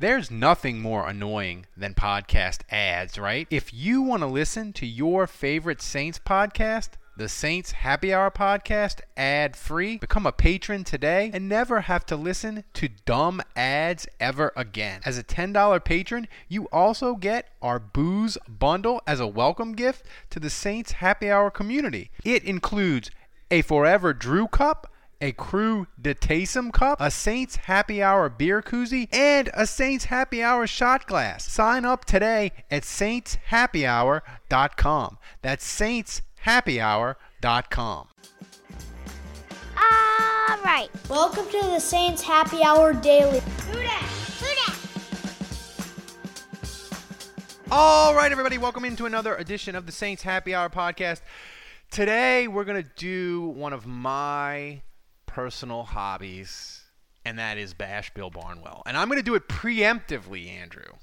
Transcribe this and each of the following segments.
There's nothing more annoying than podcast ads, right? If you want to listen to your favorite Saints podcast, the Saints Happy Hour podcast ad free. Become a patron today and never have to listen to dumb ads ever again. As a $10 patron, you also get our booze bundle as a welcome gift to the Saints Happy Hour community. It includes a Forever Drew cup a Crew de Taysom cup, a Saints Happy Hour beer koozie, and a Saints Happy Hour shot glass. Sign up today at saintshappyhour.com. That's saintshappyhour.com. All right. Welcome to the Saints Happy Hour Daily. All right, everybody, welcome into another edition of the Saints Happy Hour podcast. Today, we're going to do one of my personal hobbies, and that is bash Bill Barnwell. And I'm going to do it preemptively, Andrew.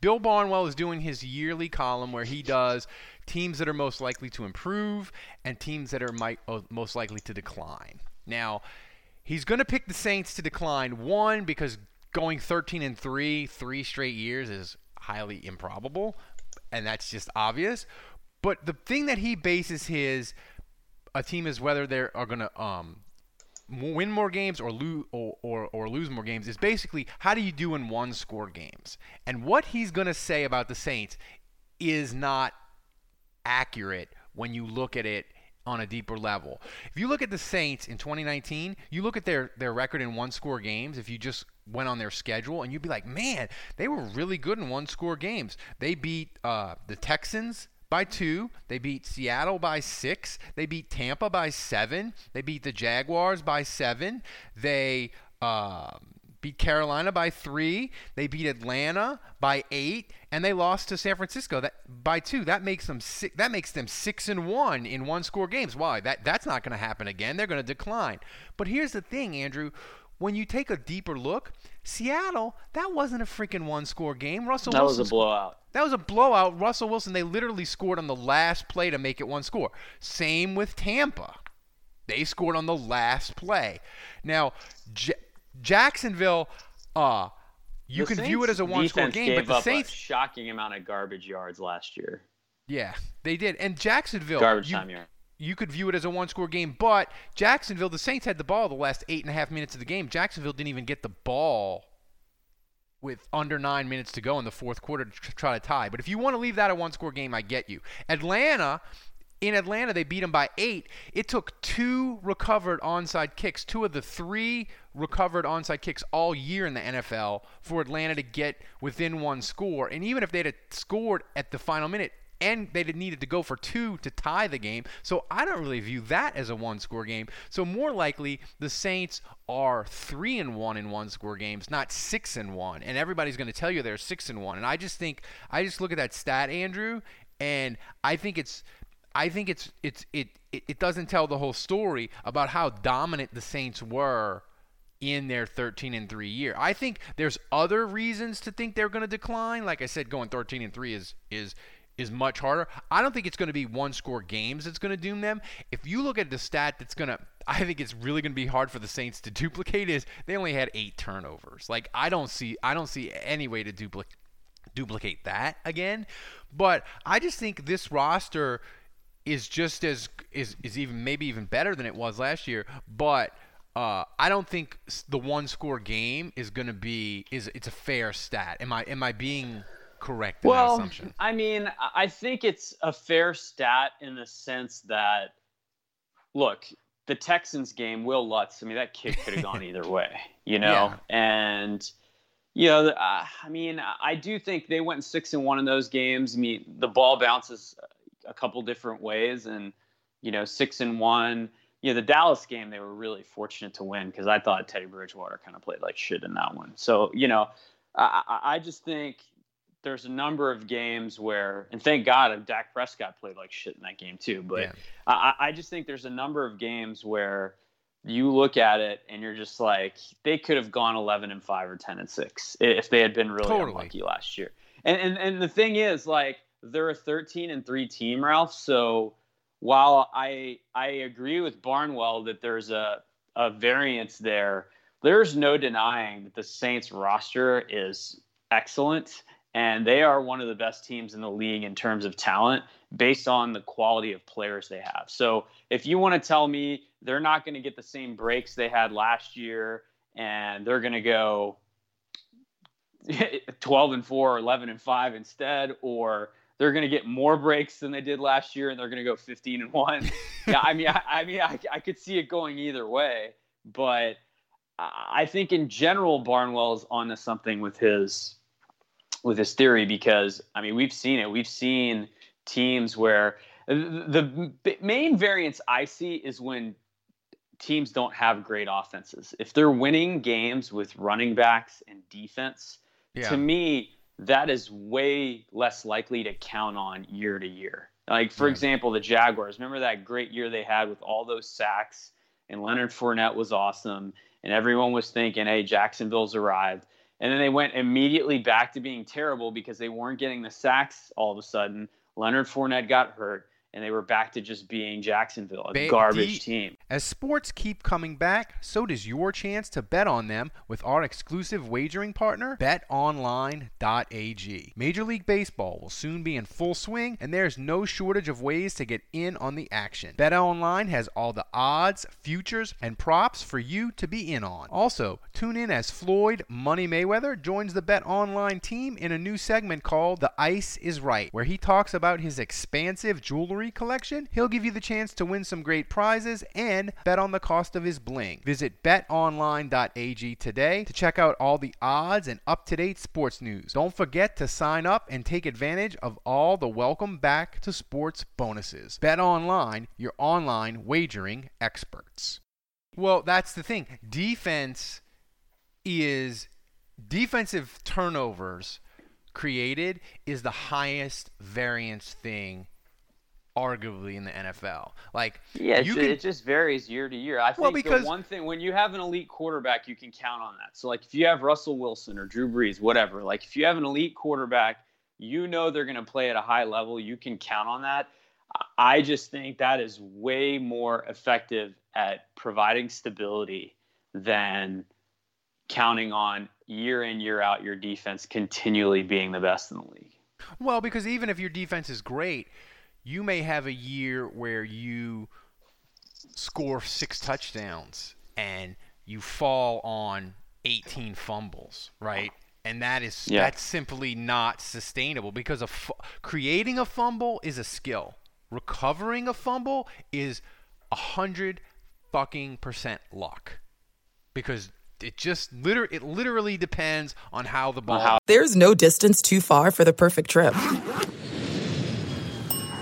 Bill Barnwell is doing his yearly column where he does teams that are most likely to improve and teams that are might, uh, most likely to decline. Now, he's going to pick the Saints to decline one because going 13 and 3 three straight years is highly improbable and that's just obvious. But the thing that he bases his a team is whether they are going to um, win more games or lose or, or, or, lose more games is basically how do you do in one score games? And what he's going to say about the saints is not accurate when you look at it on a deeper level. If you look at the saints in 2019 you look at their their record in one score games if you just went on their schedule and you'd be like man they were really good in one score games. They beat uh, the texans by two. They beat Seattle by six. They beat Tampa by seven. They beat the Jaguars by seven. They uh, beat Carolina by three. They beat Atlanta by eight, and they lost to San Francisco that by two. That makes them six, that makes them six and one in one score games. Why? That that's not going to happen again. They're going to decline. But here's the thing, Andrew. When you take a deeper look, Seattle, that wasn't a freaking one score game. Russell That Wilson was a blowout. that was a blowout. Russell Wilson, they literally scored on the last play to make it one score. Same with Tampa. They scored on the last play. Now, J- Jacksonville, uh, you The can view it as a one-score defense game, but the up Saints, a shocking amount of garbage yards last year. yeah, they did. And Jacksonville, Garbage you, time yard. You could view it as a one-score game, but Jacksonville, the Saints had the ball the last eight and a half minutes of the game. Jacksonville didn't even get the ball with under nine minutes to go in the fourth quarter to try to tie. But if you want to leave that a one-score game, I get you. Atlanta. In Atlanta, they beat them by eight. It took two recovered onside kicks, two of the three recovered onside kicks all year in the NFL for Atlanta to get within one score. And even if they'd have scored at the final minute, and have needed to go for two to tie the game. So I don't really view that as a one score game. So more likely the Saints are three and one in one score games, not six and one. And everybody's going to tell you they're six and one. And I just think I just look at that stat, Andrew, and I think it's I think it's it's it it, it doesn't tell the whole story about how dominant the Saints were in their 13 and 3 year. I think there's other reasons to think they're going to decline. Like I said, going 13 and 3 is is is much harder. I don't think it's going to be one score games that's going to doom them. If you look at the stat that's going to I think it's really going to be hard for the Saints to duplicate is they only had 8 turnovers. Like I don't see I don't see any way to duplicate duplicate that again. But I just think this roster is just as is is even maybe even better than it was last year. But uh, I don't think the one score game is going to be is it's a fair stat. Am I am I being correct Well, assumption? I mean, I- think it's a fair stat in the sense that, look, the Texans game, Will Lutz, I mean, that kick could have gone either way, you know? And, you know, uh, I mean, I do think they went six and one in those games. I mean, the ball bounces a couple different ways, and, you know, six and one. You know, the Dallas game, they were really fortunate to win because I thought Teddy Bridgewater kind of played like shit in that one. So, you know, I I just think there's a number of games where, and thank God, uh, Dak Prescott played like shit in that game too. But Yeah. I, I just think there's a number of games where you look at it and you're just like, they could have gone 11 and five or 10 and six if they had been really Totally. unlucky last year. And, and and the thing is, like, they're a 13 and three team, Ralph. So while I I agree with Barnwell that there's a a variance there, there's no denying that the Saints roster is excellent and they are one of the best teams in the league in terms of talent based on the quality of players they have. So if you want to tell me they're not going to get the same breaks they had last year and they're going to go 12 and 4 or 11 and 5 instead or they're going to get more breaks than they did last year and they're going to go 15 and 1 yeah i mean i, I mean I, I could see it going either way but i I think in general barnwell's onto something with his with this theory because i mean we've seen it we've seen teams where the, main variance i see is when teams don't have great offenses if they're winning games with running backs and defense Yeah. to me, that is way less likely to count on year to year. Like, for Yeah. example, the Jaguars. Remember that great year they had with all those sacks, and Leonard Fournette was awesome, and everyone was thinking, hey, Jacksonville's arrived. And then they went immediately back to being terrible because they weren't getting the sacks all of a sudden. Leonard Fournette got hurt, and they were back to just being Jacksonville, a Ba- garbage team. As sports keep coming back, so does your chance to bet on them with our exclusive wagering partner, betonline.ag. Major League Baseball will soon be in full swing, and there's no shortage of ways to get in on the action. BetOnline has all the odds, futures, and props for you to be in on. Also, tune in as Floyd Money Mayweather joins the BetOnline team in a new segment called The Ice is Right, where he talks about his expansive jewelry collection. He'll give you the chance to win some great prizes and bet on the cost of his bling. Visit betonline.ag today to check out all the odds and up to date sports news. Don't forget to sign up and take advantage of all the welcome back to sports bonuses. BetOnline, your online wagering experts. Well, that's the thing. Defense is defensive turnovers created is the highest variance thing arguably in the NFL. Like Yeah, can it just varies year to year. I think Well, because- the one thing when you have an elite quarterback, you can count on that. So like if you have Russell Wilson or Drew Brees, whatever, like if you have an elite quarterback, you know they're going to play at a high level. You can count on that. I just think that is way more effective at providing stability than counting on year in year out your defense continually being the best in the league. Well, because even if your defense is great, you may have a year where you score six touchdowns and you fall on 18 fumbles, right? And that is Yeah. that's simply not sustainable because a creating a fumble is a skill. Recovering a fumble is a hundred fucking percent luck because it just liter- it literally depends on how the ball how- There's no distance too far for the perfect trip.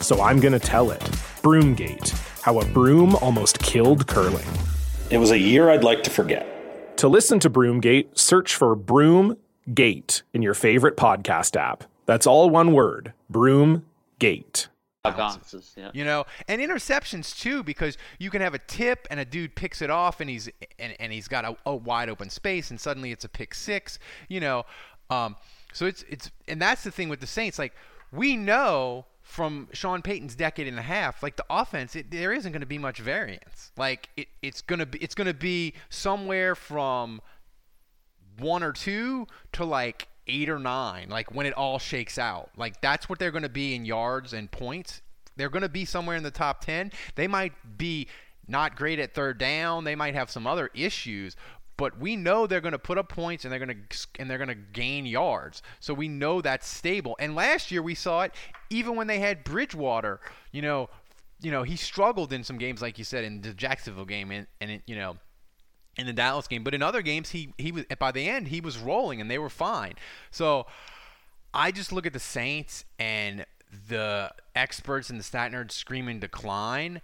so I'm going to tell it. Broomgate How a Broom Almost Killed Curling. It was a year I'd like to forget. To listen to Broomgate, search for Broomgate in your favorite podcast app. That's all one word Broomgate. bounces. yeah. You know, and interceptions too, because you can have a tip and a dude picks it off and he's and, and he's got a, a wide open space and suddenly it's a pick six. You know, um, so it's it's and that's the thing with the Saints. Like we know from Sean Payton's decade and a half, like the offense, it, there isn't going to be much variance. Like it, it's gonna be it's gonna be somewhere from one or two to like eight or nine, like when it all shakes out. Like that's what they're going to be in yards and points. They're going to be somewhere in the top 10. They might be not great at third down. They might have some other issues, but we know they're going to put up points and they're going to and they're going to gain yards. So we know that's stable. And last year we saw it even when they had Bridgewater, you know, you know, he struggled in some games like you said in the Jacksonville game and and it, you know, in the Dallas game, but in other games he he was by the end he was rolling and they were fine. So I just look at the Saints and the experts and the stat nerds screaming decline.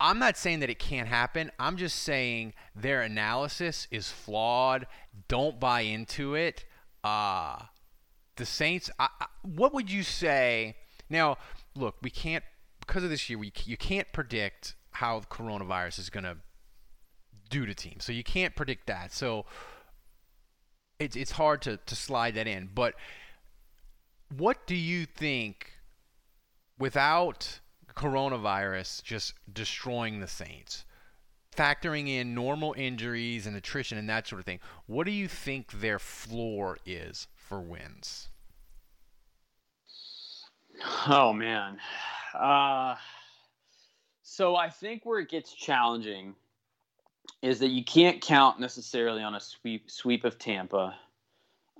I'm not saying that it can't happen. I'm just saying their analysis is flawed. Don't buy into it. Uh, the Saints. I, I, what would you say? Now, look, we can't because of this year. We you can't predict how coronavirus is going to do to teams. So you can't predict that. So it's it's hard to, to slide that in. But what do you think without coronavirus just destroying the Saints, factoring in normal injuries and attrition and that sort of thing, what do you think their floor is for wins? Oh man. Uh, so I think where it gets challenging is that you can't count necessarily on a sweep sweep of Tampa.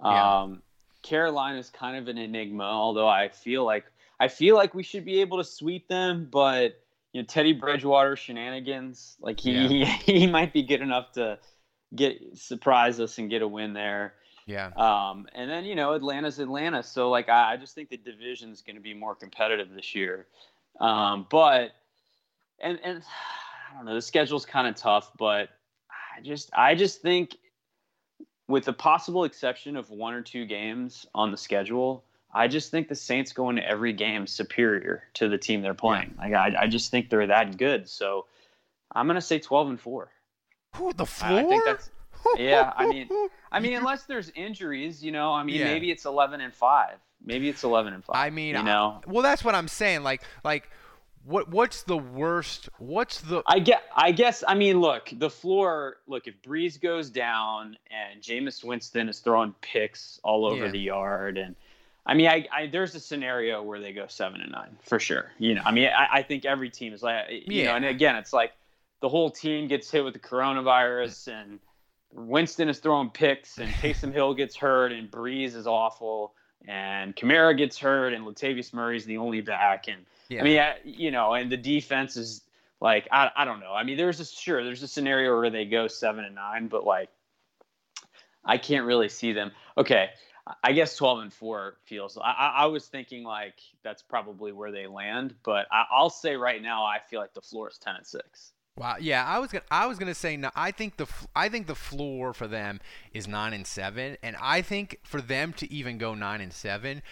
Um, Carolina is kind of an enigma, although I feel like I feel like we should be able to sweep them, but you know Teddy Bridgewater shenanigans, like he Yeah. he, he might be good enough to get surprise us and get a win there. Yeah. Um, and then you know Atlanta's Atlanta, so like I, I just think the division's going to be more competitive this year. Um, but and and I don't know the schedule's kind of tough, but I just I just think with the possible exception of one or two games on the schedule, I just think the Saints go into every game superior to the team they're playing. Like I, I just think they're that good. So I'm gonna say 12 and four. Who the I- floor? I think that's yeah. I mean, I mean, unless there's injuries, you know. I mean, Yeah. maybe it's 11 and five. Maybe it's 11 and five. I mean, you know. I- well, that's what I'm saying. Like, like, what, what's the worst? What's the? I get. I guess. I mean, look, the floor. Look, if Brees goes down and Jameis Winston is throwing picks all over Yeah. the yard, and I mean, I, I there's a scenario where they go seven and nine for sure. You know, I mean, I, I think every team is like, you know, Yeah. and again, it's like the whole team gets hit with the coronavirus, and Winston is throwing picks, and Taysom Hill gets hurt, and Brees is awful, and Kamara gets hurt, and Latavius Murray's the only back, and Yeah. I mean, I, you know, and the defense is like I, I don't know. I mean, there's a sure there's a scenario where they go seven and nine, but like I can't really see them. Okay, I guess twelve and four feels. I, I was thinking like that's probably where they land, but I, I'll say right now I feel like the floor is ten and six. Wow. Yeah, I was gonna. I was gonna say. No, I think the. I think the floor for them is nine and seven, and I think for them to even go nine and seven,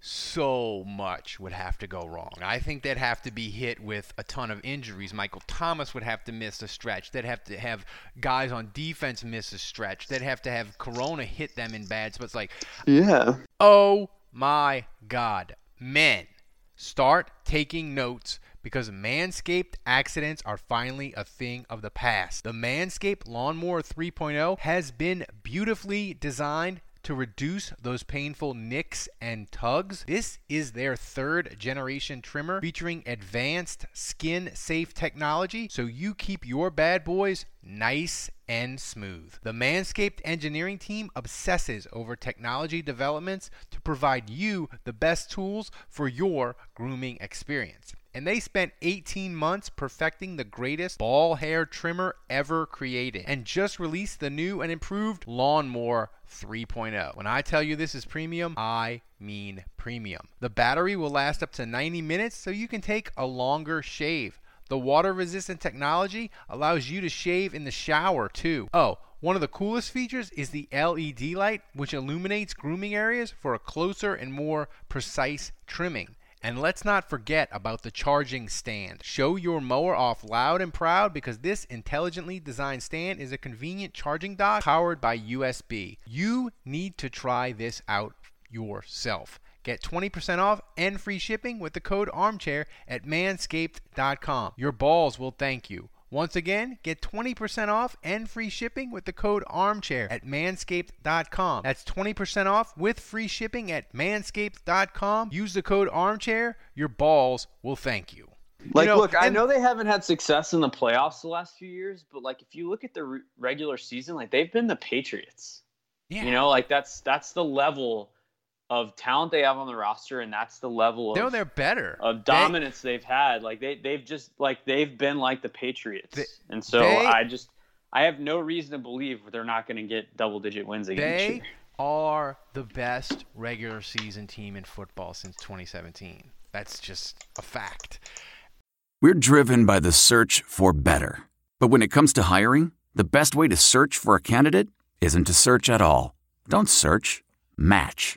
so much would have to go wrong. I think they'd have to be hit with a ton of injuries. Michael Thomas would have to miss a stretch. They'd have to have guys on defense miss a stretch. They'd have to have Corona hit them in bad spots. Like, Yeah. Oh my God. Men, start taking notes because Manscaped accidents are finally a thing of the past. The Manscaped Lawnmower 3.0 has been beautifully designed to reduce those painful nicks and tugs. This is their third generation trimmer featuring advanced skin safe technology so you keep your bad boys nice and smooth. The Manscaped engineering team obsesses over technology developments to provide you the best tools for your grooming experience. And they spent 18 months perfecting the greatest ball hair trimmer ever created and just released the new and improved Lawnmower 3.0. When I tell you this is premium, I mean premium. The battery will last up to 90 minutes so you can take a longer shave. The water resistant technology allows you to shave in the shower too. Oh, one of the coolest features is the LED light, which illuminates grooming areas for a closer and more precise trimming. And let's not forget about the charging stand. Show your mower off loud and proud because this intelligently designed stand is a convenient charging dock powered by USB. You need to try this out yourself. Get 20% off and free shipping with the code armchair at manscaped.com. Your balls will thank you. Once again, get 20% off and free shipping with the code armchair at manscaped.com. That's 20% off with free shipping at manscaped.com. Use the code armchair. Your balls will thank you. Like, You know, look, I know they haven't had success in the playoffs the last few years, but like, if you look at the re- regular season, like they've been the Patriots. Yeah. You know, like that's that's the level of talent they have on the roster, and that's the level No, of they're better. of dominance they, have had. Like they they've just like they've been like the Patriots, They- and so they- I just I have no reason to believe they're not going to get double digit wins again They year. are the best regular season team in football since 2017. That's just a fact. We're driven by the search for better. But when it comes to hiring, the best way to search for a candidate isn't to search at all. Don't search, match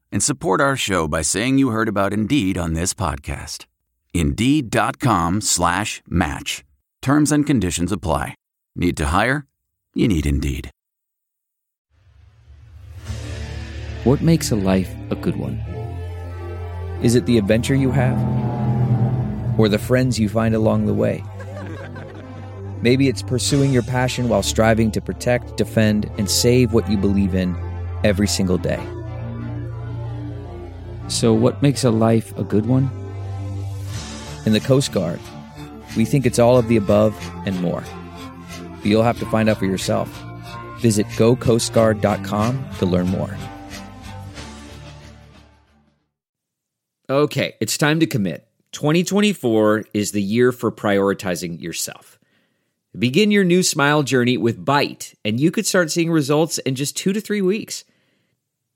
and support our show by saying you heard about Indeed on this podcast. Indeed.com slash match. Terms and conditions apply. Need to hire? You need Indeed. What makes a life a good one? Is it the adventure you have? Or the friends you find along the way? Maybe it's pursuing your passion while striving to protect, defend, and save what you believe in every single day. So, what makes a life a good one? In the Coast Guard, we think it's all of the above and more. But you'll have to find out for yourself. Visit gocoastguard.com to learn more. Okay, it's time to commit. 2024 is the year for prioritizing yourself. Begin your new smile journey with Byte, and you could start seeing results in just two to three weeks.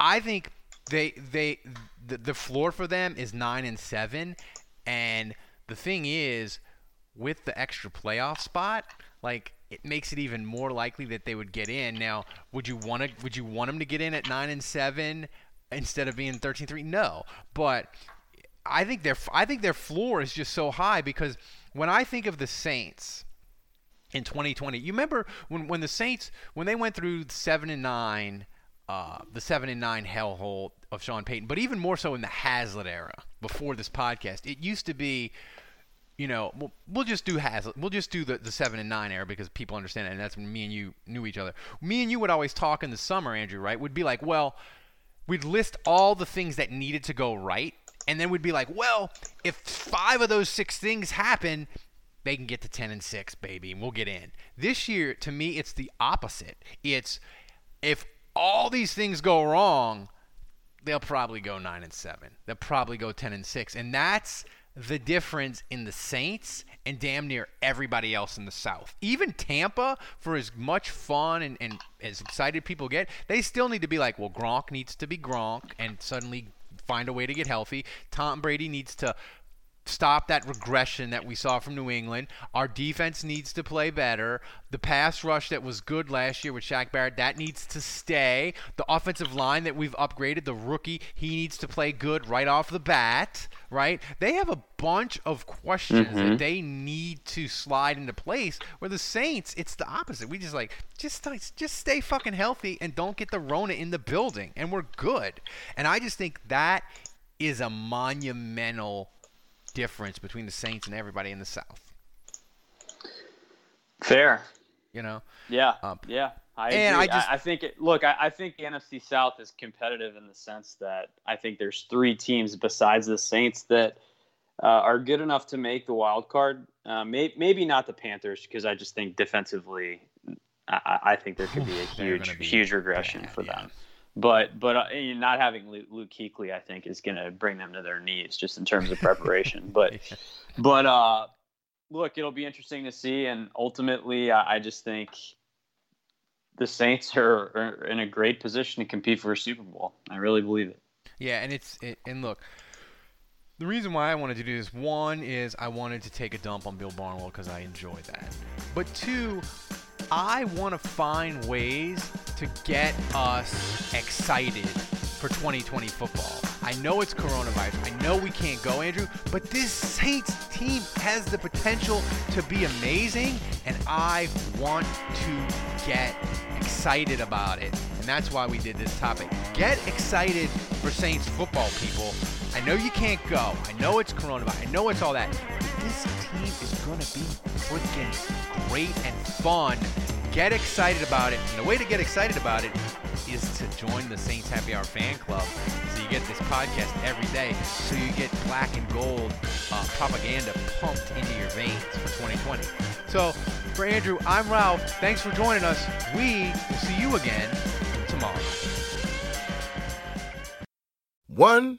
I think they they the, the floor for them is nine and seven, and the thing is, with the extra playoff spot, like it makes it even more likely that they would get in. Now, would you want to would you want them to get in at nine and seven instead of being 13-3? No, but I think their I think their floor is just so high because when I think of the Saints in 2020, you remember when when the Saints when they went through seven and nine uh, the seven and nine hellhole of Sean Payton, but even more so in the Haslett era before this podcast. It used to be, you know, we'll, we'll just do Haslett. We'll just do the, the seven and nine era because people understand it, and that's when me and you knew each other. Me and you would always talk in the summer, Andrew, right? Would be like, well, we'd list all the things that needed to go right, and then we'd be like, well, if five of those six things happen, they can get to 10 and 6, baby, and we'll get in. This year, to me, it's the opposite. It's if all these things go wrong, they'll probably go 9 and 7. They'll probably go 10 and 6. And that's the difference in the Saints and damn near everybody else in the South. Even Tampa, for as much fun and, and as excited people get, they still need to be like, well, Gronk needs to be Gronk and suddenly find a way to get healthy. Tom Brady needs to stop that regression that we saw from New England. Our defense needs to play better. The pass rush that was good last year with Shaq Barrett, that needs to stay. The offensive line that we've upgraded, the rookie, he needs to play good right off the bat, right? They have a bunch of questions mm-hmm. that they need to slide into place where the Saints, it's the opposite. We just like just just stay fucking healthy and don't get the rona in the building and we're good. And I just think that is a monumental difference between the Saints and everybody in the South. Fair. You know. Yeah. Um, yeah. I and. I, just, I, I think it, look, I, I, think the NFC South is competitive in the sense that I think there's three teams besides the Saints that uh, are good enough to make the wild card. Uh, may, maybe not the Panthers because I just think defensively, I, I think there could be a huge, huge regression bad, for yeah. them. But but uh, not having Luke, Luke Kuechly, I think, is going to bring them to their knees just in terms of preparation. but but uh, look, it'll be interesting to see, and ultimately, I, I just think the Saints are, are, in a great position to compete for a Super Bowl. I really believe it. Yeah, and it's it, and look, the reason why I wanted to do this one is I wanted to take a dump on Bill Barnwell because I enjoy that, but two, I want to find ways to get us excited for 2020 football. I know it's coronavirus. I know we can't go, Andrew, but this Saints team has the potential to be amazing, and I want to get excited about it. And that's why we did this topic. Get excited for Saints football, people. I know you can't go. I know it's coronavirus. I know it's all that. But this team is going to be freaking great and fun get excited about it. And the way to get excited about it is to join the Saints Happy Hour fan club. So you get this podcast every day. So you get black and gold uh, propaganda pumped into your veins for 2020. So for Andrew, I'm Ralph. Thanks for joining us. We will see you again tomorrow. One,